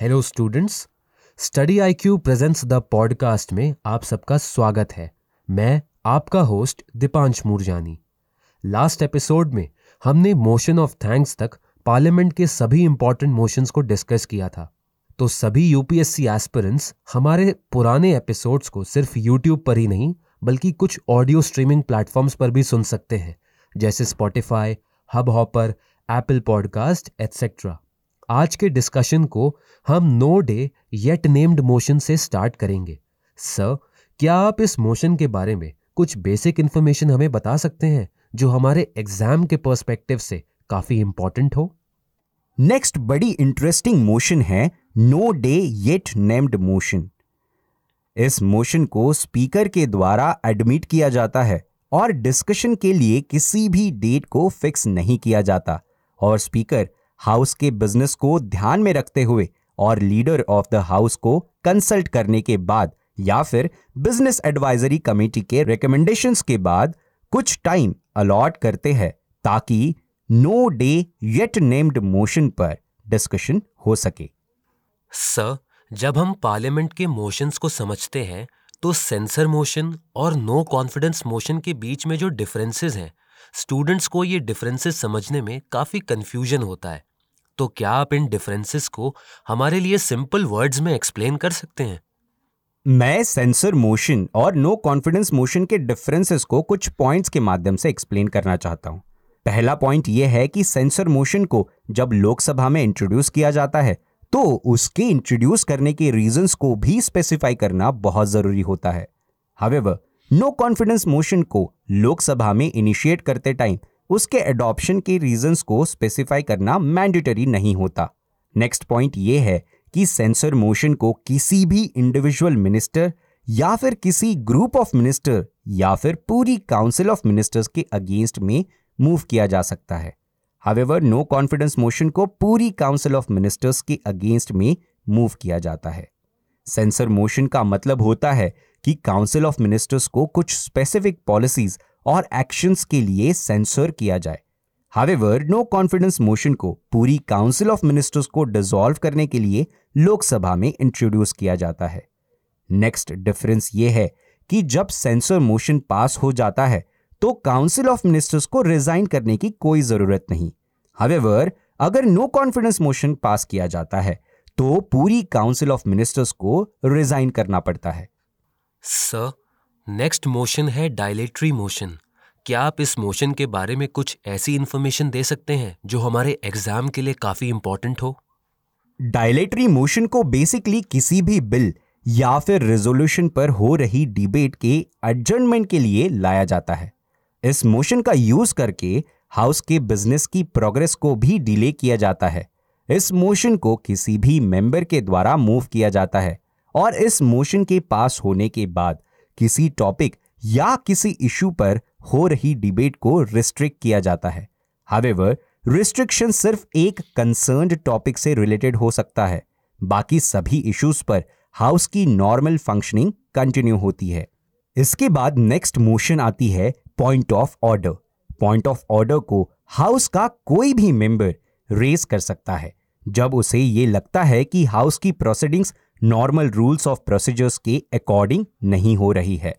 Hello students Study I Q presents the podcast में आप सबका स्वागत है। मैं आपका host Deepansh Moorjani. Last episode में हमने मोशन ऑफ़ थैंक्स तक पार्लियामेंट के सभी इंपॉर्टेंट मोशंस को डिस्कस किया था। तो सभी यूपीएससी एस्पिरेंट्स हमारे पुराने एपिसोड्स को सिर्फ़ यूट्यूब पर ही नहीं, बल्कि कुछ ऑडियो स्ट्रीमिंग प्लेटफॉर्म्स पर भी सुन सकते हैं, जैसे Spotify Hubhopper Apple podcast etcetera आज के डिस्कशन को हम no day yet named motion से स्टार्ट करेंगे। सर क्या आप इस मोशन के बारे में कुछ बेसिक इन्फॉर्मेशन हमें बता सकते हैं जो हमारे एग्ज़ाम के पर्सपेक्टिव से काफ़ी इंपॉर्टेंट हो? नेक्स्ट बड़ी इंटरेस्टिंग मोशन है no day yet named motion इस मोशन को स्पीकर के द्वारा एडमिट किया जाता है और डिस्कशन के लिए किसी भी डेट को फिक्स नहीं किया जाता और स्पीकर हाउस के बिज़नेस को ध्यान में रखते हुए और लीडर ऑफ़ द हाउस को कंसल्ट करने के बाद या फिर बिज़नेस एडवाइजरी कमेटी के रिकमेंडेशन के बाद कुछ टाइम अलॉट करते हैं ताकि no day yet named motion पर डिस्कशन हो सके। सर जब हम पार्लियामेंट के मोशंस को समझते हैं तो सेंसर मोशन और नो कॉन्फिडेंस मोशन के बीच में जो डिफरेंसेस हैं स्टूडेंट्स को ये डिफरेंसेस समझने में काफ़ी कंफ्यूजन होता है। तो क्या आप इन डिफरेंसेस को हमारे लिए सिंपल वर्ड्स में एक्सप्लेन कर सकते हैं? मैं सेंसर मोशन और नो कॉन्फिडेंस मोशन के डिफरेंसेस को कुछ पॉइंट्स के माध्यम से एक्सप्लेन करना चाहता हूँ। पहला पॉइंट यह है कि सेंसर मोशन को जब लोकसभा में इंट्रोड्यूस किया जाता है तो उसके इंट्रोड्यूस करने के रीजंस को भी स्पेसिफाई करना बहुत ज़रूरी होता है। हावेवर नो कॉन्फिडेंस मोशन को लोकसभा में इनिशिएट करते टाइम उसके एडॉप्शन के रीजंस को स्पेसिफाई करना मैंडेटरी नहीं होता। नेक्स्ट पॉइंट ये है कि सेंसर मोशन को किसी भी इंडिविजुअल मिनिस्टर या फिर किसी ग्रुप ऑफ़ मिनिस्टर या फिर पूरी काउंसिल ऑफ़ मिनिस्टर्स के अगेंस्ट में मूव किया जा सकता है। हावेवर नो कॉन्फिडेंस मोशन को पूरी काउंसिल ऑफ़ मिनिस्टर्स के अगेंस्ट में मूव किया जाता है। सेंसर मोशन का मतलब होता है कि काउंसिल ऑफ़ मिनिस्टर्स को कुछ स्पेसिफिक पॉलिसीज़ और एक्शंस के लिए सेंसर किया जाए। हावेवर नो कॉन्फिडेंस मोशन को पूरी काउंसिल ऑफ़ मिनिस्टर्स को डिसॉल्व करने के लिए लोकसभा में इंट्रोड्यूस किया जाता है। नेक्स्ट डिफरेंस यह है कि जब सेंसर मोशन पास हो जाता है तो काउंसिल ऑफ़ मिनिस्टर्स को रिजाइन करने की कोई ज़रूरत नहीं। हावेवर अगर नो कॉन्फिडेंस मोशन पास किया जाता है तो पूरी काउंसिल ऑफ़ मिनिस्टर्स को रिजाइन करना पड़ता है। सर नेक्स्ट मोशन है डायलेटरी मोशन क्या आप इस मोशन के बारे में कुछ ऐसी इंफॉर्मेशन दे सकते हैं जो हमारे एग्ज़ाम के लिए काफ़ी इंपॉर्टेंट हो? डायलेटरी मोशन को बेसिकली किसी भी बिल या फिर रेजोल्यूशन पर हो रही डिबेट के एडजमेंट के लिए लाया जाता है। इस मोशन का यूज़ करके हाउस के बिज़नेस की प्रोग्रेस को भी डिले किया जाता है। इस मोशन को किसी भी मेंबर के द्वारा मूव किया जाता है और इस मोशन के पास होने के बाद किसी टॉपिक या किसी इशू पर हो रही डिबेट को रिस्ट्रिक्ट किया जाता है। हावेवर रिस्ट्रिक्शन सिर्फ़ एक कंसर्न टॉपिक से रिलेटेड हो सकता है। बाकी सभी इश्यूज़ पर हाउस की नॉर्मल फंक्शनिंग कंटिन्यू होती है। इसके बाद नेक्स्ट मोशन आती है point of order point of order को हाउस का कोई भी मेंबर रेस कर सकता है। जब उसे ये लगता है कि हाउस की proceedings normal rules of procedures के अकॉर्डिंग नहीं हो रही है।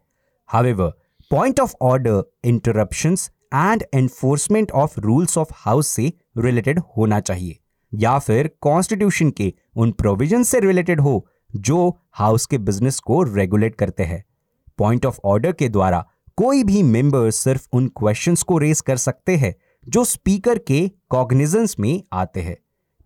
However point of order interruptions and enforcement of rules of house से रिलेटेड होना चाहिए, या फिर कॉन्स्टिट्यूशन के उन प्रोविज़न से रिलेटेड हो जो हाउस के बिज़नेस को रेगुलेट करते हैं। पॉइंट ऑफ़ ऑर्डर के द्वारा कोई भी मेंबर सिर्फ़ उन क्वेश्चंस को रेस कर सकते हैं जो स्पीकर के कॉग्निजेंस में आते हैं।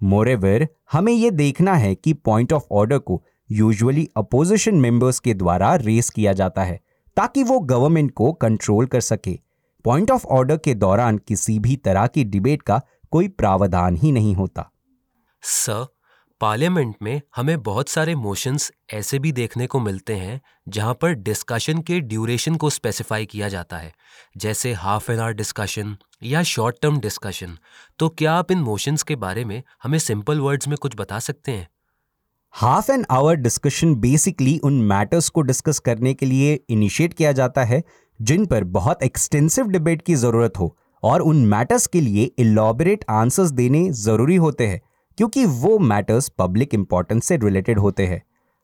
मोरेवर हमें यह देखना है कि पॉइंट ऑफ़ ऑर्डर को यूजुअली अपोजिशन मेंबर्स के द्वारा रेस किया जाता है, ताकि वो गवर्नमेंट को कंट्रोल कर सके। पॉइंट ऑफ़ ऑर्डर के दौरान किसी भी तरह की डिबेट का कोई प्रावधान ही नहीं होता। सर पार्लियामेंट में हमें बहुत सारे मोशंस ऐसे भी देखने को मिलते हैं, जहाँ पर डिस्कशन के ड्यूरेशन को स्पेसिफाई किया जाता है। जैसे हाफ़ एन आवर डिस्कशन या शॉर्ट टर्म डिस्कशन तो क्या आप इन मोशंस के बारे में हमें सिंपल वर्ड्स में कुछ बता सकते हैं? Half an hour discussion basically उन मैटर्स को डिस्कस करने के लिए इनिशिएट किया जाता है, जिन पर बहुत एक्सटेंसिव डिबेट की ज़रूरत हो, और उन मैटर्स के लिए इलाबरेट आंसर्स देने ज़रूरी होते हैं। क्योंकि वो मैटर्स पब्लिक इंपॉर्टेंस से रिलेटेड होते हैं।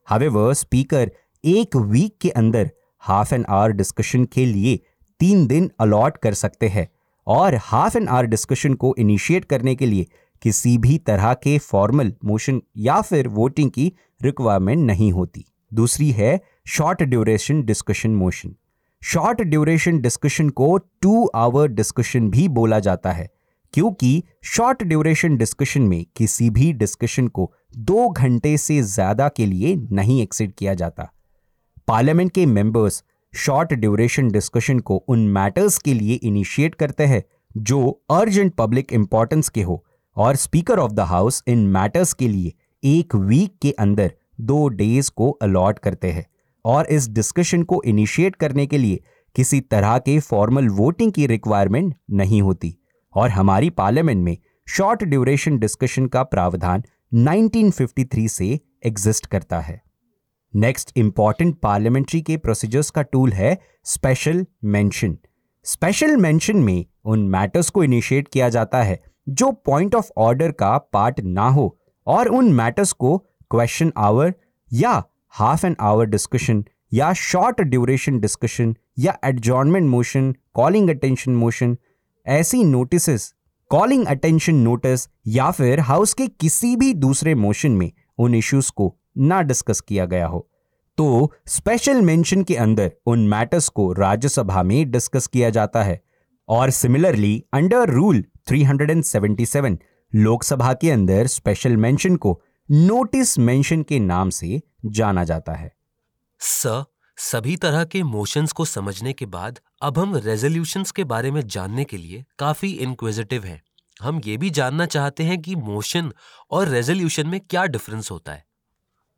हावेवर स्पीकर एक वीक के अंदर हाफ़ एन आवर डिस्कशन के लिए तीन दिन अलॉट कर सकते हैं और हाफ़ एन आवर डिस्कशन को इनिशिएट करने के लिए किसी भी तरह के फॉर्मल मोशन या फिर वोटिंग की रिक्वायरमेंट नहीं होती। दूसरी है short duration discussion motion short duration discussion को टू आवर डिस्कशन भी बोला जाता है। क्योंकि शॉर्ट ड्यूरेशन डिस्कशन में किसी भी डिस्कशन को दो घंटे से ज़्यादा के लिए नहीं एक्सिड किया जाता। पार्लियामेंट के मेंबर्स शॉर्ट ड्यूरेशन डिस्कशन को उन मैटर्स के लिए इनिशिएट करते हैं जो अर्जेंट पब्लिक इंपॉर्टेंस के हो और स्पीकर ऑफ़ द हाउस इन मैटर्स के लिए एक वीक के अंदर दो डेज़ को अलॉट करते हैं और इस डिस्कशन को इनिशिएट करने के लिए किसी तरह के फॉर्मल वोटिंग की रिक्वायरमेंट नहीं होती। और हमारी पार्लियामेंट में शॉर्ट ड्यूरेशन डिस्कशन का प्रावधान 1953 से एग्जिस्ट करता है। नेक्स्ट इंपॉर्टेंट पार्लियामेंट्री के प्रोसीजर्स का टूल है स्पेशल मेंशन। स्पेशल मेंशन में उन मैटर्स को इनिशिएट किया जाता है जो पॉइंट ऑफ़ ऑर्डर का पार्ट ना हो और उन मैटर्स को क्वेश्चन आवर या हाफ़ एन आवर डिस्कशन या शॉर्ट ड्यूरेशन डिस्कशन या adjournment motion, calling attention motion ऐसी नोटिस कॉलिंग अटेंशन नोटिस या फिर हाउस के किसी भी दूसरे मोशन में उन इश्यूज़ को ना डिस्कस किया गया हो। तो स्पेशल मेंशन के अंदर उन मैटर्स को राज्यसभा में डिस्कस किया जाता है। और सिमिलरली अंडर रूल 377 लोकसभा के अंदर स्पेशल मेंशन को नोटिस मेंशन के नाम से जाना जाता है। स सभी तरह के मोशंस को समझने के बाद अब हम रेजोल्यूशंस के बारे में जानने के लिए काफ़ी इंक्विजिटिव हैं। हम ये भी जानना चाहते हैं कि मोशन और रेजोल्यूशन में क्या डिफरेंस होता है।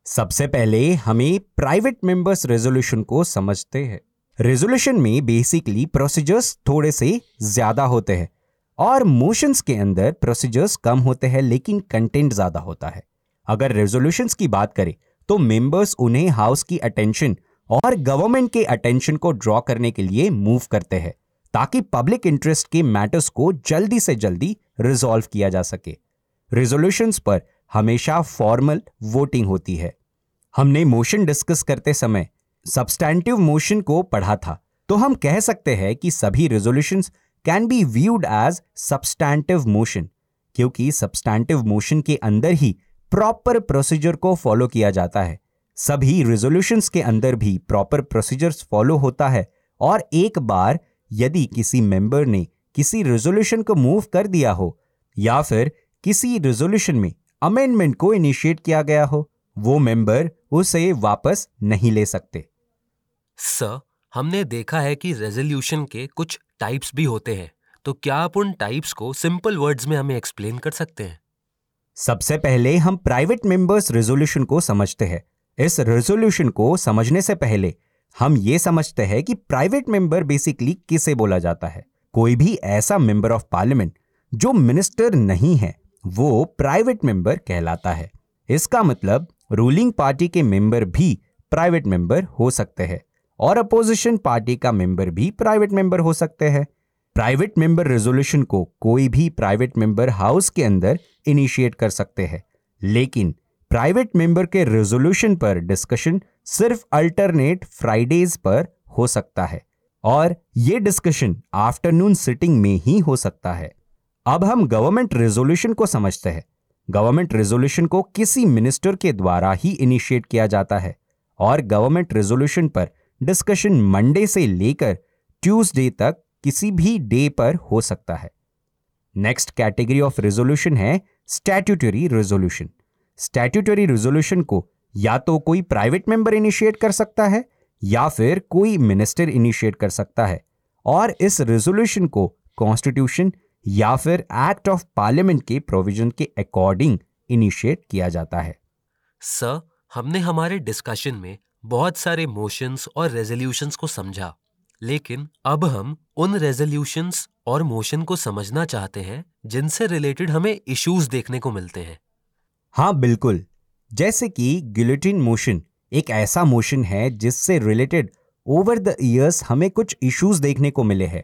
सबसे पहले हमें प्राइवेट मेंबर्स रेजोल्यूशन को समझते हैं। रेजोल्यूशन में बेसिकली प्रोसीजर्स थोड़े से ज़्यादा होते हैं और मोशंस के अंदर प्रोसीजर्स कम होते हैं, लेकिन कंटेंट ज़्यादा होता है। अगर रेजोल्यूशंस की बात करें तो मेंबर्स उन्हें हाउस की अटेंशन और गवर्नमेंट के अटेंशन को ड्रॉ करने के लिए मूव करते हैं, ताकि पब्लिक इंटरेस्ट के मैटर्स को जल्दी से जल्दी रिजॉल्व किया जा सके। रेजोल्यूशंस पर हमेशा फॉर्मल वोटिंग होती है। हमने मोशन डिस्कस करते समय सब्सटैंटिव मोशन को पढ़ा था तो हम कह सकते हैं कि सभी resolutions can be viewed as substantive motion क्योंकि सब्सटैंटिव मोशन के अंदर ही प्रॉपर प्रोसीजर को फॉलो किया जाता है। सभी रेजोल्यूशंस के अंदर भी प्रॉपर प्रोसीजर्स फॉलो होता है और एक बार यदि किसी मेंबर ने किसी रेजोल्यूशन को मूव कर दिया हो या फिर किसी रेजोल्यूशन में अमेंडमेंट को इनिशिएट किया गया हो वो मेंबर उसे वापस नहीं ले सकते। सर हमने देखा है कि रेजोल्यूशन के कुछ टाइप्स भी होते हैं तो क्या आप उन टाइप्स को सिंपल वर्ड्स में हमें एक्सप्लेन कर सकते हैं? सबसे पहले हम प्राइवेट मेंबर्स रेजोल्यूशन को समझते हैं। इस रेजोल्यूशन को समझने से पहले, हम ये समझते हैं कि प्राइवेट मेंबर बेसिकली किसे बोला जाता है? कोई भी ऐसा मेंबर ऑफ़ पार्लियामेंट जो मिनिस्टर नहीं है, वो प्राइवेट मेंबर कहलाता है। इसका मतलब रूलिंग पार्टी के मेंबर भी प्राइवेट मेंबर हो सकते हैं और अपोजिशन पार्टी का मेंबर भी प्राइवेट मेंबर हो सकते हैं। प्राइवेट मेंबर रेजोल्यूशन को कोई भी प्राइवेट मेंबर हाउस के अंदर इनिशिएट कर सकते हैं। लेकिन प्राइवेट मेंबर के रेजोल्यूशन पर डिस्कशन सिर्फ़ अल्टरनेट फ्राइडेज पर हो सकता है और ये डिस्कशन आफ्टरनून सिटिंग में ही हो सकता है। अब हम गवर्नमेंट रेजोल्यूशन को समझते हैं। गवर्नमेंट रेजोल्यूशन को किसी मिनिस्टर के द्वारा ही इनिशिएट किया जाता है और गवर्नमेंट रेजोल्यूशन पर डिस्कशन मंडे से लेकर ट्यूसडे तक किसी भी डे पर हो सकता है। नेक्स्ट कैटेगरी ऑफ़ रेजोल्यूशन है स्टैट्यूटरी रेजोल्यूशन स्टैट्यूटरी रेजोल्यूशन को या तो कोई प्राइवेट मेंबर इनिशिएट कर सकता है, या फिर कोई मिनिस्टर इनिशिएट कर सकता है। और इस रेजोल्यूशन को कॉन्स्टिट्यूशन या फिर एक्ट ऑफ़ पार्लियामेंट के प्रोविज़न के अकॉर्डिंग इनिशिएट किया जाता है। सर हमने हमारे डिस्कशन में बहुत सारे मोशंस और रेजोल्यूशंस को समझा। लेकिन अब हम उन रेजोल्यूशंस और मोशन को समझना चाहते हैं जिनसे रिलेटेड हमें इश्यूज़ देखने को मिलते हैं। हाँ बिल्कुल। जैसे कि गिलोटिन मोशन एक ऐसा मोशन है जिससे रिलेटेड ओवर द ईयर्स हमें कुछ इश्यूज़ देखने को मिले हैं।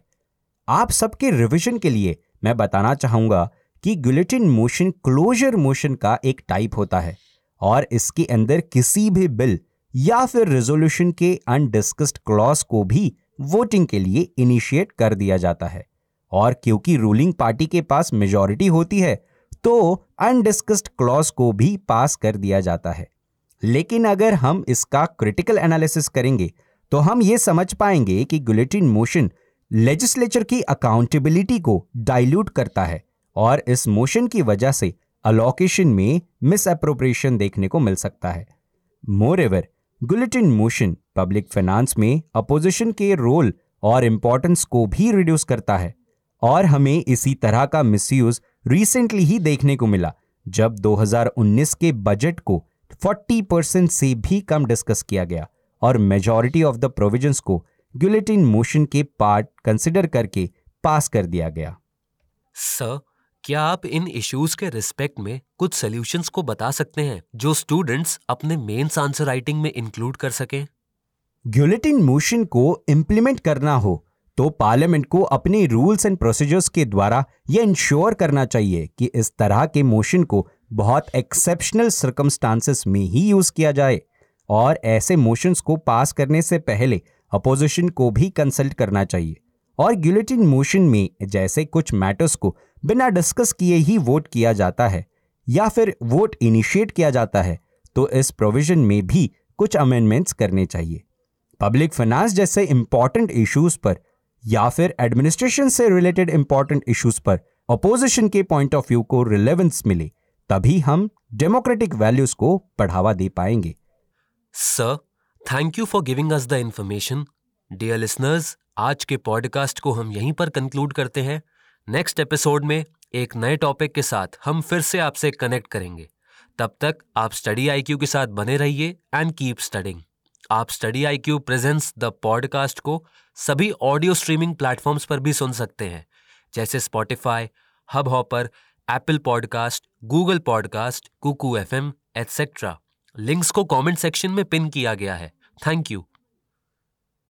आप सबके रिवीजन के लिए मैं बताना चाहूँगा कि गुलेटिन मोशन क्लोजर मोशन का एक टाइप होता है और इसके अंदर किसी भी बिल या फिर रेजोल्यूशन के अनडिस्कस्ड क्लॉज को भी वोटिंग के लिए इनिशिएट कर दिया जाता है। और क्योंकि रूलिंग पार्टी के पास मेजॉरिटी होती है तो अनडिस्कस्ड क्लॉज को भी पास कर दिया जाता है। लेकिन अगर हम इसका क्रिटिकल एनालिसिस करेंगे तो हम ये समझ पाएँगे कि गुलेटिन मोशन लेजिस्लेचर की अकाउंटेबिलिटी को डाइल्यूट करता है और इस मोशन की वजह से अलोकेशन में मिस अप्रोप्रिएशन देखने को मिल सकता है। Moreover guillotine motion public finance में अपोजिशन के रोल और इंपॉर्टेंस को भी रिड्यूस करता है और हमें इसी तरह का मिसयूज रिसेंटली ही देखने को मिला जब 2019 के बजट को 40 परसेंट से भी कम डिस्कस किया गया और मेजॉरिटी ऑफ़ द प्रोविजंस को गुलेटिन मोशन के पार्ट कंसिडर करके पास कर दिया गया। सर क्या आप इन इश्यूज़ के रिस्पेक्ट में कुछ सॉल्यूशंस को बता सकते हैं जो स्टूडेंट्स अपने मेंस आंसर राइटिंग में इंक्लूड कर सकें? गुलेटिन मोशन को इंप्लीमेंट करना हो तो पार्लियामेंट को अपने रूल्स एंड प्रोसीजर्स के द्वारा यह इंश्योर करना चाहिए कि इस तरह के मोशन को बहुत एक्सेप्शनल सर्कमस्टांसेस में ही यूज़ किया जाए और ऐसे मोशंस को पास करने से पहले अपोजिशन को भी कंसल्ट करना चाहिए। और गिलेटिन मोशन में जैसे कुछ मैटर्स को बिना डिस्कस किए ही वोट किया जाता है या फिर वोट इनिशिएट किया जाता है तो इस प्रोविज़न में भी कुछ अमेंडमेंट्स करने चाहिए। पब्लिक फाइनेंस जैसे इंपॉर्टेंट इश्यूज़ पर या फिर एडमिनिस्ट्रेशन से रिलेटेड इंपॉर्टेंट इश्यूज़ पर अपोजिशन के पॉइंट ऑफ़ व्यू को रिलेवेंस मिले, तभी हम डेमोक्रेटिक वैल्यूज़ को बढ़ावा दे पाएँगे। Sir thank you for giving us the information dear listeners आज के पॉडकास्ट को हम यहीं पर कंक्लूड करते हैं। नेक्स्ट एपिसोड में एक नए टॉपिक के साथ हम फिर से आपसे कनेक्ट करेंगे। तब तक आप स्टडी आईक्यू के साथ बने रहिए एंड कीप स्टडिंग आप study IQ presents the podcast को सभी ऑडियो स्ट्रीमिंग प्लेटफॉर्म्स पर भी सुन सकते हैं, जैसे Spotify Hubhopper Apple podcast Google podcast Kuku F M etcetera links को कमेंट सेक्शन में पिन किया गया है। Thank you